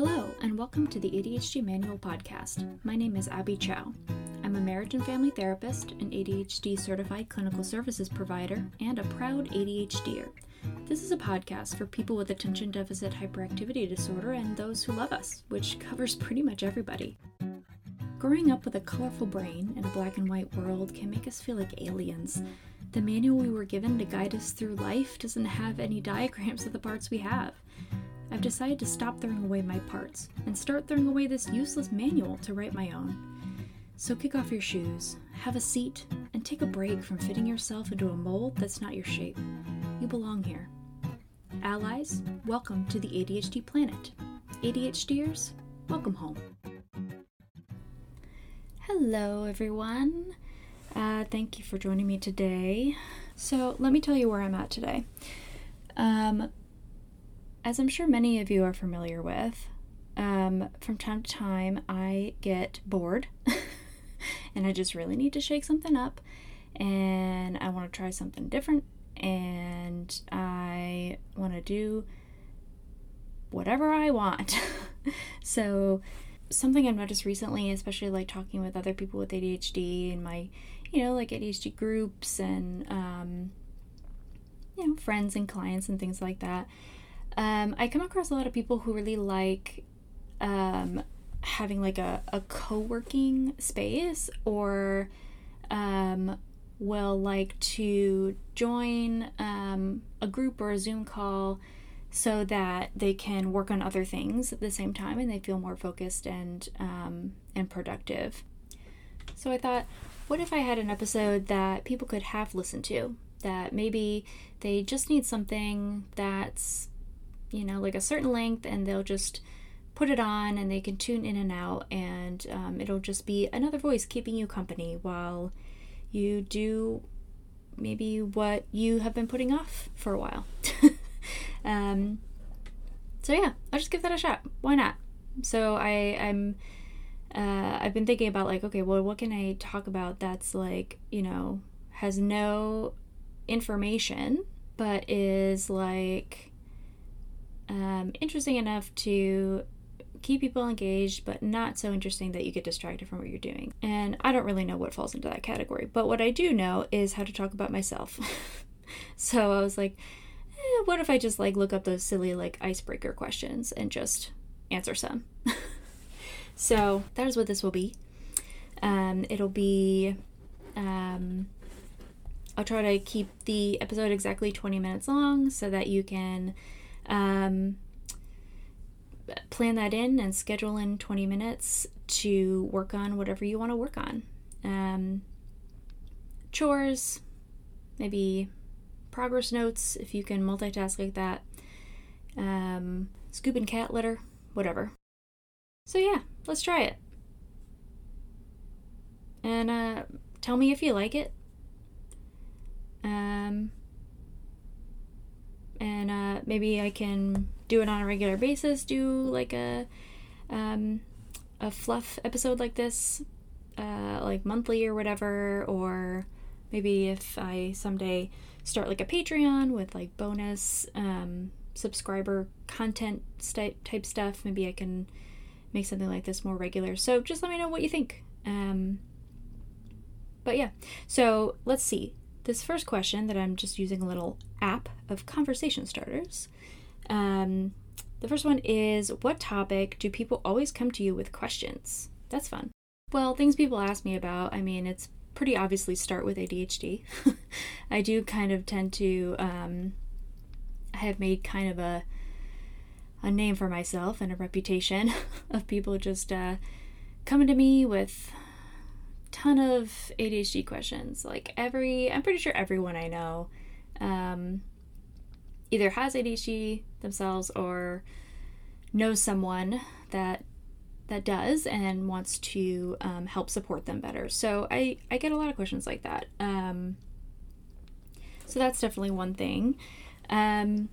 Hello, and welcome to the ADHD Manual Podcast. My name is Abby Chow. I'm a marriage and family therapist, an ADHD certified clinical services provider, and a proud ADHDer. This is a podcast for people with attention deficit hyperactivity disorder and those who love us, which covers pretty much everybody. Growing up with a colorful brain in a black and white world can make us feel like aliens. The manual we were given to guide us through life doesn't have any diagrams of the parts we have. I've decided to stop throwing away my parts and start throwing away this useless manual to write my own. So kick off your shoes, have a seat, and take a break from fitting yourself into a mold that's not your shape. You belong here. Allies, welcome to the ADHD planet. ADHDers, welcome home. Hello, everyone. Uh, thank you for joining me today. So, let me tell you where I'm at today. Um, as I'm sure many of you are familiar with, um, from time to time I get bored and I just really need to shake something up and I want to try something different and I want to do whatever I want. so, something I've noticed recently, especially like talking with other people with ADHD and my, you know, like ADHD groups and, um, you know, friends and clients and things like that, um, I come across a lot of people who really like um, having like a, a co working space or um, will like to join um, a group or a Zoom call so that they can work on other things at the same time and they feel more focused and um, and productive. So I thought, what if I had an episode that people could have listened to? That maybe they just need something that's you know, like a certain length, and they'll just put it on and they can tune in and out, and um, it'll just be another voice keeping you company while you do maybe what you have been putting off for a while. um, so yeah, I'll just give that a shot. Why not? So I I'm uh, I've been thinking about like okay, well, what can I talk about that's like you know has no information but is like um, interesting enough to keep people engaged, but not so interesting that you get distracted from what you're doing. And I don't really know what falls into that category, but what I do know is how to talk about myself. so I was like, eh, what if I just like look up those silly like icebreaker questions and just answer some? so that is what this will be. Um, it'll be. Um, I'll try to keep the episode exactly 20 minutes long so that you can um, plan that in and schedule in 20 minutes to work on whatever you want to work on. Um, chores, maybe progress notes if you can multitask like that, um, scooping cat litter, whatever. So, yeah, let's try it. And uh, tell me if you like it. Um, and uh, maybe I can do it on a regular basis. Do like a um, a fluff episode like this, uh, like monthly or whatever, or maybe if I someday start like a Patreon with like bonus um, subscriber content st- type stuff, maybe I can make something like this more regular. So just let me know what you think. Um, but yeah, so let's see this first question that I'm just using a little app of conversation starters. Um, the first one is What topic do people always come to you with questions? That's fun. Well, things people ask me about, I mean, it's pretty obviously start with ADHD. I do kind of tend to, um, I have made kind of a, a name for myself and a reputation of people just uh, coming to me with ton of ADHD questions. Like every, I'm pretty sure everyone I know um, either has ADHD themselves or knows someone that that does and wants to um, help support them better. So I I get a lot of questions like that. Um, so that's definitely one thing. Um,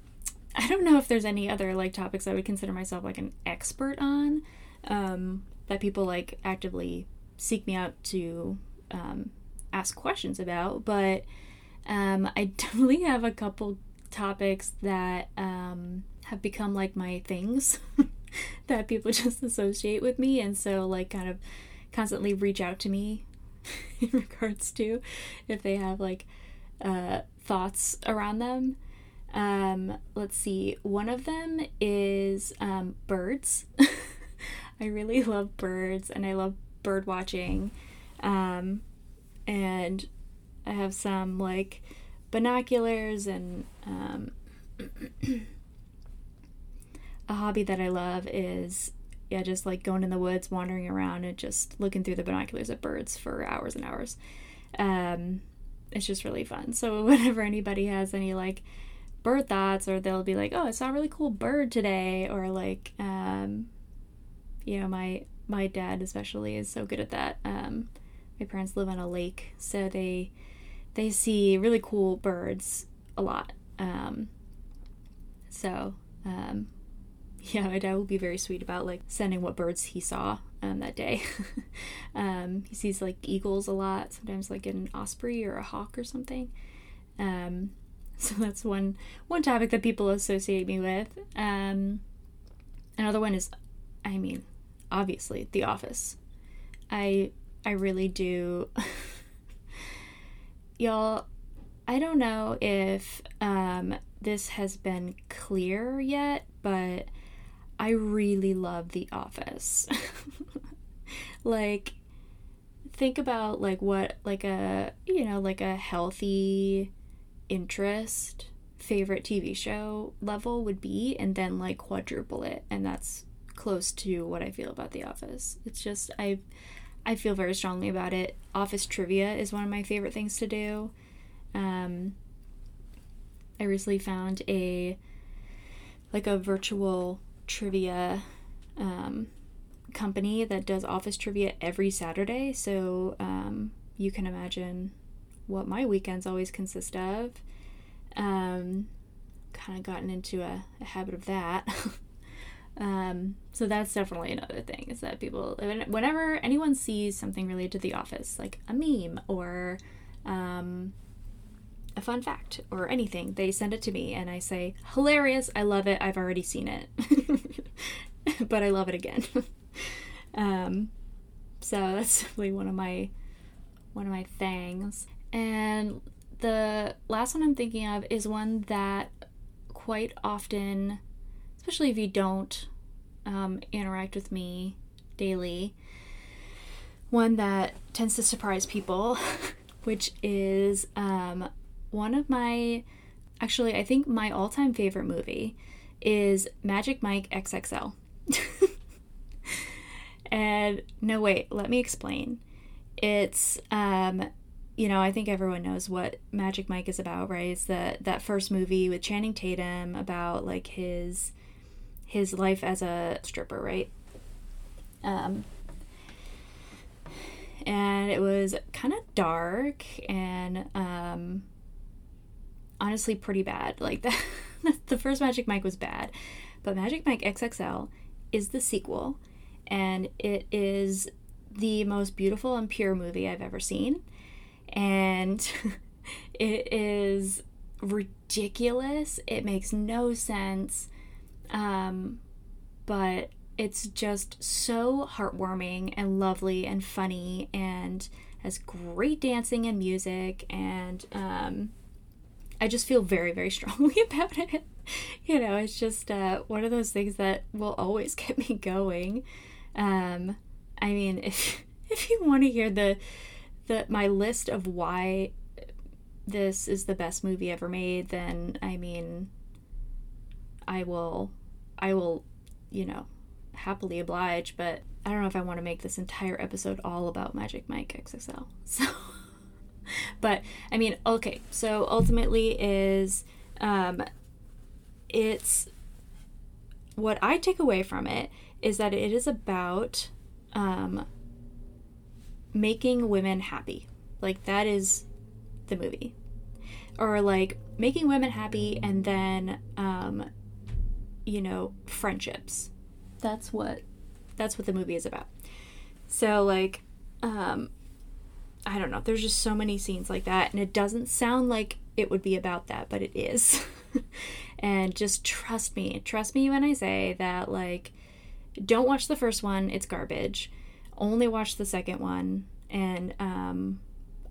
I don't know if there's any other like topics I would consider myself like an expert on um, that people like actively seek me out to um, ask questions about, but um, I definitely have a couple topics that um, have become like my things. that people just associate with me and so like kind of constantly reach out to me in regards to if they have like uh, thoughts around them. Um, let's see, one of them is um, birds. I really love birds and I love bird watching. Um, and I have some like binoculars and um, a hobby that I love is yeah, just like going in the woods, wandering around, and just looking through the binoculars at birds for hours and hours. Um, it's just really fun. So whenever anybody has any like bird thoughts, or they'll be like, "Oh, I saw a really cool bird today," or like, um, you know, my my dad especially is so good at that. Um, my parents live on a lake, so they they see really cool birds a lot. Um, so um, yeah, my dad will be very sweet about like sending what birds he saw um, that day. um, he sees like eagles a lot, sometimes like an osprey or a hawk or something. Um, so that's one one topic that people associate me with. Um, another one is, I mean, obviously The Office. I I really do. Y'all, I don't know if um, this has been clear yet, but I really love The Office. like think about like what like a you know like a healthy interest favorite TV show level would be and then like quadruple it and that's close to what I feel about The Office. It's just I I feel very strongly about it. Office trivia is one of my favorite things to do. Um I recently found a like a virtual trivia um, company that does office trivia every Saturday. So um, you can imagine what my weekends always consist of. Um, kind of gotten into a, a habit of that. um, so that's definitely another thing is that people, whenever anyone sees something related to The Office, like a meme or um, a fun fact or anything, they send it to me and I say, hilarious, I love it, I've already seen it. but I love it again. um, so that's definitely one of my one of my things. And the last one I'm thinking of is one that quite often, especially if you don't um, interact with me daily, one that tends to surprise people, which is um, one of my actually I think my all-time favorite movie is Magic Mike XXL. and no wait, let me explain. It's um you know, I think everyone knows what Magic Mike is about, right? It's the that first movie with Channing Tatum about like his his life as a stripper, right? Um and it was kind of dark and um honestly pretty bad. Like that, the first Magic Mike was bad, but Magic Mike XXL is the sequel, and it is the most beautiful and pure movie I've ever seen, and it is ridiculous. It makes no sense, um, but it's just so heartwarming and lovely and funny and has great dancing and music and um, I just feel very, very strongly about it. You know, it's just uh, one of those things that will always get me going. Um, I mean, if if you want to hear the the my list of why this is the best movie ever made, then I mean, I will, I will, you know, happily oblige. But I don't know if I want to make this entire episode all about Magic Mike XXL. So but I mean, okay, so ultimately is um, it's what I take away from it is that it is about um, making women happy. Like that is the movie, or like making women happy, and then um, you know friendships. That's what that's what the movie is about. So like um, I don't know. There's just so many scenes like that, and it doesn't sound like it would be about that, but it is. and just trust me. Trust me when I say that, like, don't watch the first one, it's garbage. Only watch the second one. And um,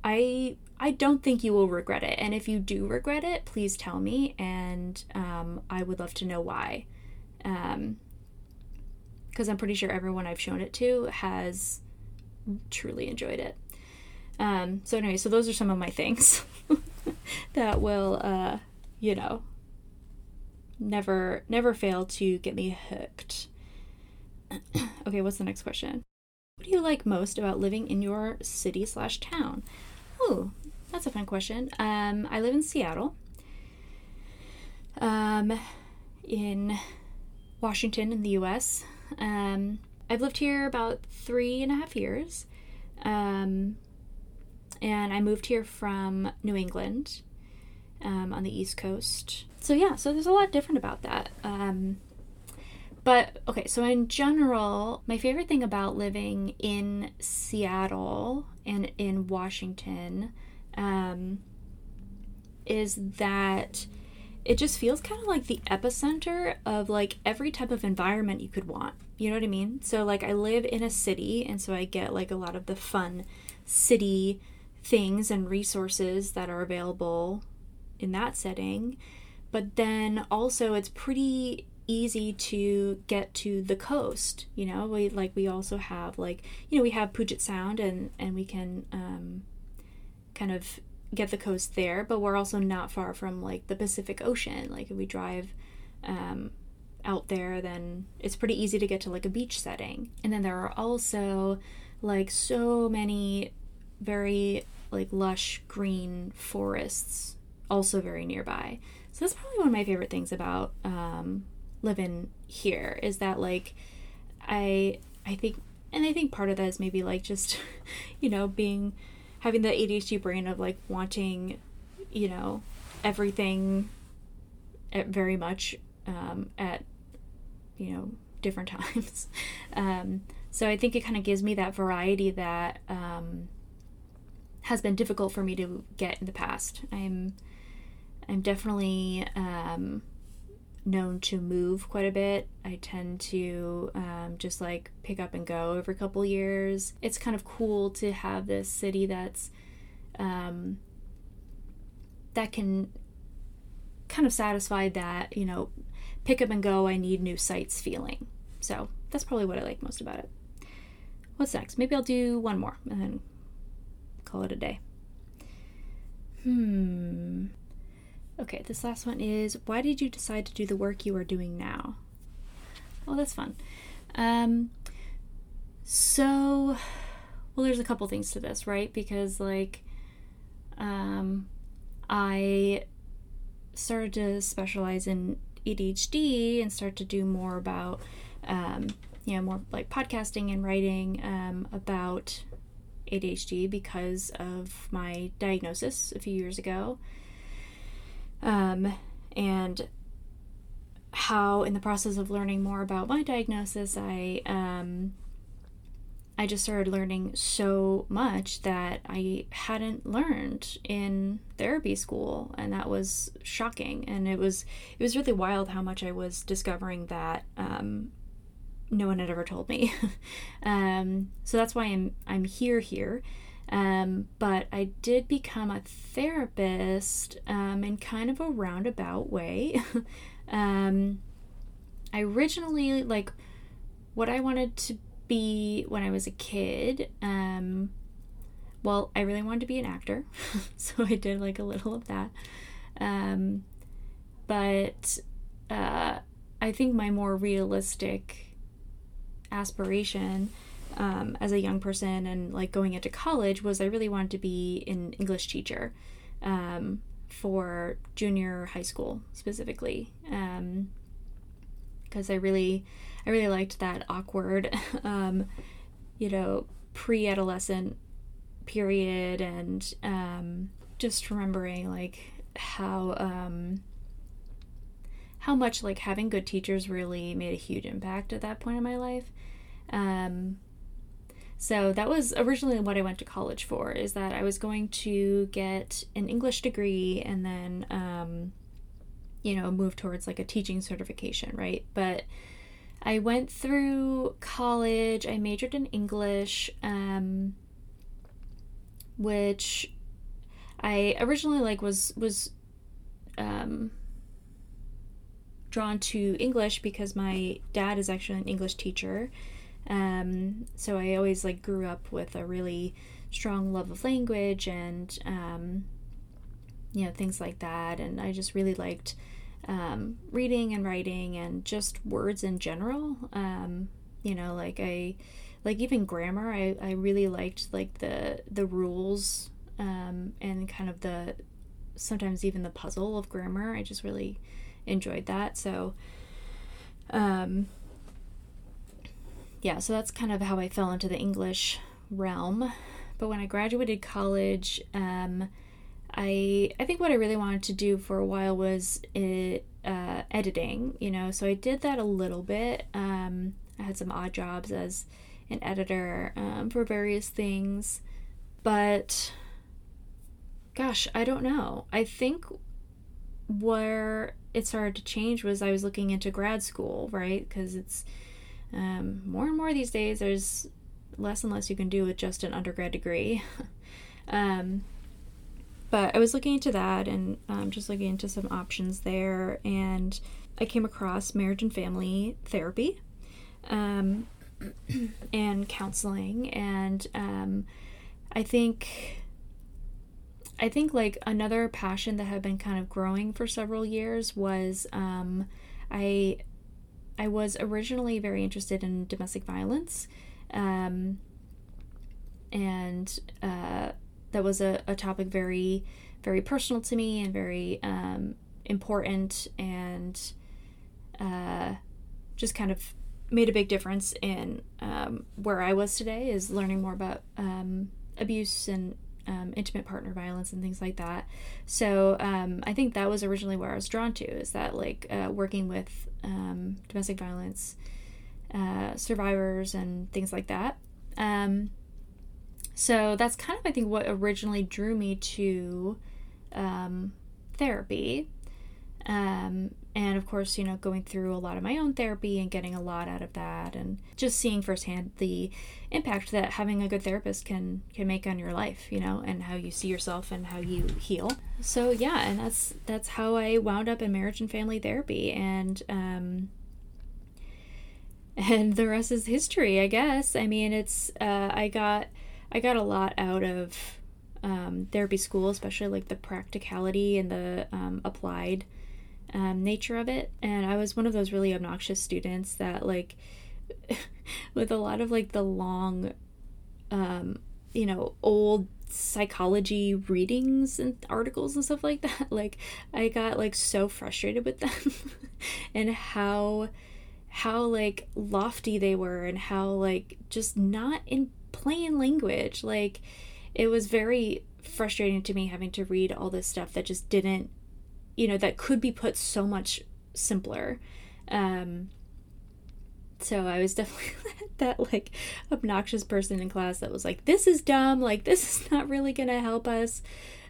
I I don't think you will regret it. And if you do regret it, please tell me, and um, I would love to know why. Um, because I'm pretty sure everyone I've shown it to has truly enjoyed it. Um, so anyway, so those are some of my things that will, uh, you know, never never fail to get me hooked. okay, what's the next question? What do you like most about living in your city slash town? Ooh, that's a fun question. Um, I live in Seattle. Um, in Washington in the U.S. Um, I've lived here about three and a half years. Um, and I moved here from New England um, on the East Coast. So, yeah, so there's a lot different about that. Um, but okay, so in general, my favorite thing about living in Seattle and in Washington um, is that it just feels kind of like the epicenter of like every type of environment you could want. You know what I mean? So like I live in a city and so I get like a lot of the fun city things and resources that are available in that setting. But then also it's pretty easy to get to the coast, you know? We like we also have like, you know, we have Puget Sound and and we can um kind of get the coast there, but we're also not far from like the Pacific Ocean. Like if we drive um, out there, then it's pretty easy to get to like a beach setting. And then there are also like so many very like lush green forests also very nearby. So that's probably one of my favorite things about um, living here is that like I I think and I think part of that is maybe like just you know being having the ADHD brain of like wanting, you know, everything at very much um, at, you know, different times. um, so I think it kind of gives me that variety that um, has been difficult for me to get in the past. I'm, I'm definitely um, known to move quite a bit. I tend to um, just like pick up and go every couple years. It's kind of cool to have this city that's um, that can kind of satisfy that you know pick up and go. I need new sights feeling. So that's probably what I like most about it. What's next? Maybe I'll do one more and then call it a day. Hmm. Okay, this last one is why did you decide to do the work you are doing now? Well, that's fun. Um, so, well, there's a couple things to this, right? Because, like, um, I started to specialize in ADHD and start to do more about, um, you know, more like podcasting and writing um, about ADHD because of my diagnosis a few years ago um, and how in the process of learning more about my diagnosis i um, i just started learning so much that i hadn't learned in therapy school and that was shocking. And it was it was really wild how much i was discovering that um, no one had ever told me. Um, so that's why i'm i'm here here um, but I did become a therapist um, in kind of a roundabout way. um, I originally, like, what I wanted to be when I was a kid, um, well, I really wanted to be an actor. so I did, like, a little of that. Um, but uh, I think my more realistic aspiration um, as a young person and like going into college was I really wanted to be an English teacher um, for junior high school specifically because um, I really I really liked that awkward um, you know pre-adolescent period and um, just remembering like how how much like having good teachers really made a huge impact at that point in my life. Um, so that was originally what I went to college for, is that I was going to get an English degree and then, um, you know, move towards like a teaching certification, right? But I went through college. I majored in English, um, which I originally like was was um, drawn to English because my dad is actually an English teacher. Um, so I always like grew up with a really strong love of language and um, you know things like that. And I just really liked um, reading and writing and just words in general. Um, you know, like I like even grammar. I, I really liked like the the rules um, and kind of the sometimes even the puzzle of grammar. I just really enjoyed that. So, um, yeah, so that's kind of how I fell into the English realm. But when I graduated college, um, I I think what I really wanted to do for a while was it, uh, editing. You know, so I did that a little bit. Um, I had some odd jobs as an editor um, for various things, but gosh, I don't know. I think where it started to change was I was looking into grad school, right? Because it's um, more and more these days, there's less and less you can do with just an undergrad degree. um, but I was looking into that and um, just looking into some options there, and I came across marriage and family therapy um, and counseling, and um, I think I think like another passion that had been kind of growing for several years was um, I I was originally very interested in domestic violence, um, and uh, that was a, a topic very very personal to me and very um, important and uh, just kind of made a big difference in um, where I was today is learning more about um, abuse and um, intimate partner violence and things like that. So um, I think that was originally where I was drawn to is that like uh, working with um, domestic violence uh, survivors and things like that. Um, so that's kind of I think what originally drew me to um, therapy. Um, and of course, you know, going through a lot of my own therapy and getting a lot out of that, and just seeing firsthand the impact that having a good therapist can can make on your life, you know, and how you see yourself and how you heal. So yeah, and that's that's how I wound up in marriage and family therapy, and um, and the rest is history, I guess. I mean, it's uh, I got I got a lot out of um, therapy school, especially like the practicality and the um, applied um, nature of it. And I was one of those really obnoxious students that, like, with a lot of like the long, um, you know, old psychology readings and articles and stuff like that, like, I got like so frustrated with them and how how like lofty they were and how like just not in plain language like it was very frustrating to me having to read all this stuff that just didn't you know that could be put so much simpler. Um so i was definitely that like obnoxious person in class that was like this is dumb. Like this is not really to help us.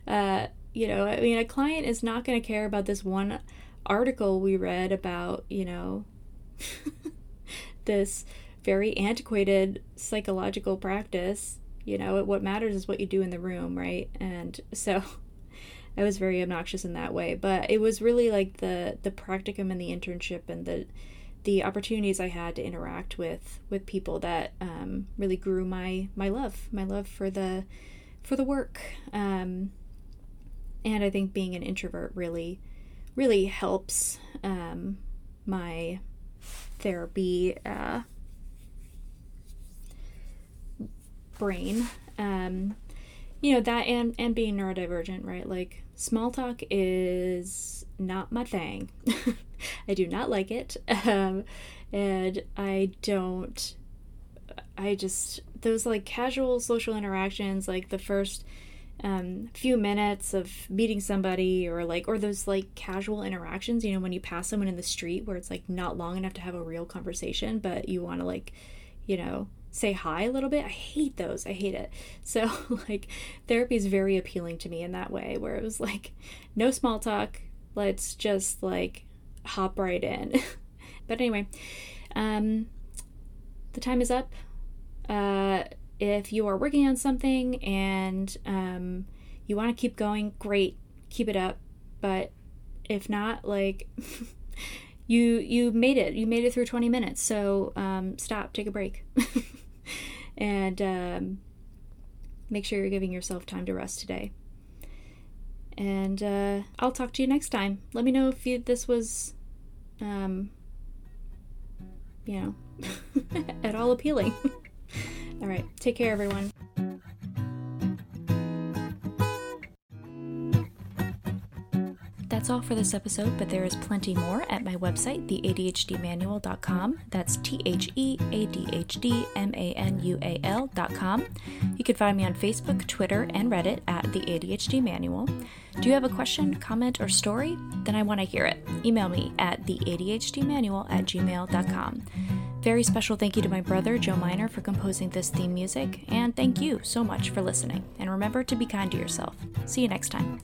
Uh you know i mean a client is not to care about this one article we read about you know this very antiquated psychological practice. You know what matters is what you do in the room right? And so I was very obnoxious in that way, but it was really like the the practicum and the internship and the the opportunities I had to interact with with people that um, really grew my my love, my love for the for the work. Um, and I think being an introvert really really helps um, my therapy uh, brain. Um, you know that and and being neurodivergent, right? Like small talk is not my thing. I do not like it. Um, and I don't, I just, those like casual social interactions, like the first um, few minutes of meeting somebody or like, or those like casual interactions, you know, when you pass someone in the street where it's like not long enough to have a real conversation, but you want to like, you know, say hi a little bit. I hate those. I hate it. So, like, therapy is very appealing to me in that way, where it was like, no small talk. Let's just like hop right in. But anyway, um, the time is up. Uh, if you are working on something and um, you want to keep going, great, keep it up. But if not, like you you made it, you made it through 20 minutes. So um, stop, take a break, and um, make sure you're giving yourself time to rest today. And uh, I'll talk to you next time. Let me know if you, this was, um, you know, at all appealing. all right, take care, everyone. That's all for this episode, but there is plenty more at my website, theadhdmanual.com. That's T H E A D H D M A N U A L.com. You can find me on Facebook, Twitter, and Reddit at The ADHD Manual. Do you have a question, comment, or story? Then I want to hear it. Email me at theadhdmanual at gmail.com. Very special thank you to my brother, Joe Miner, for composing this theme music, and thank you so much for listening. And remember to be kind to yourself. See you next time.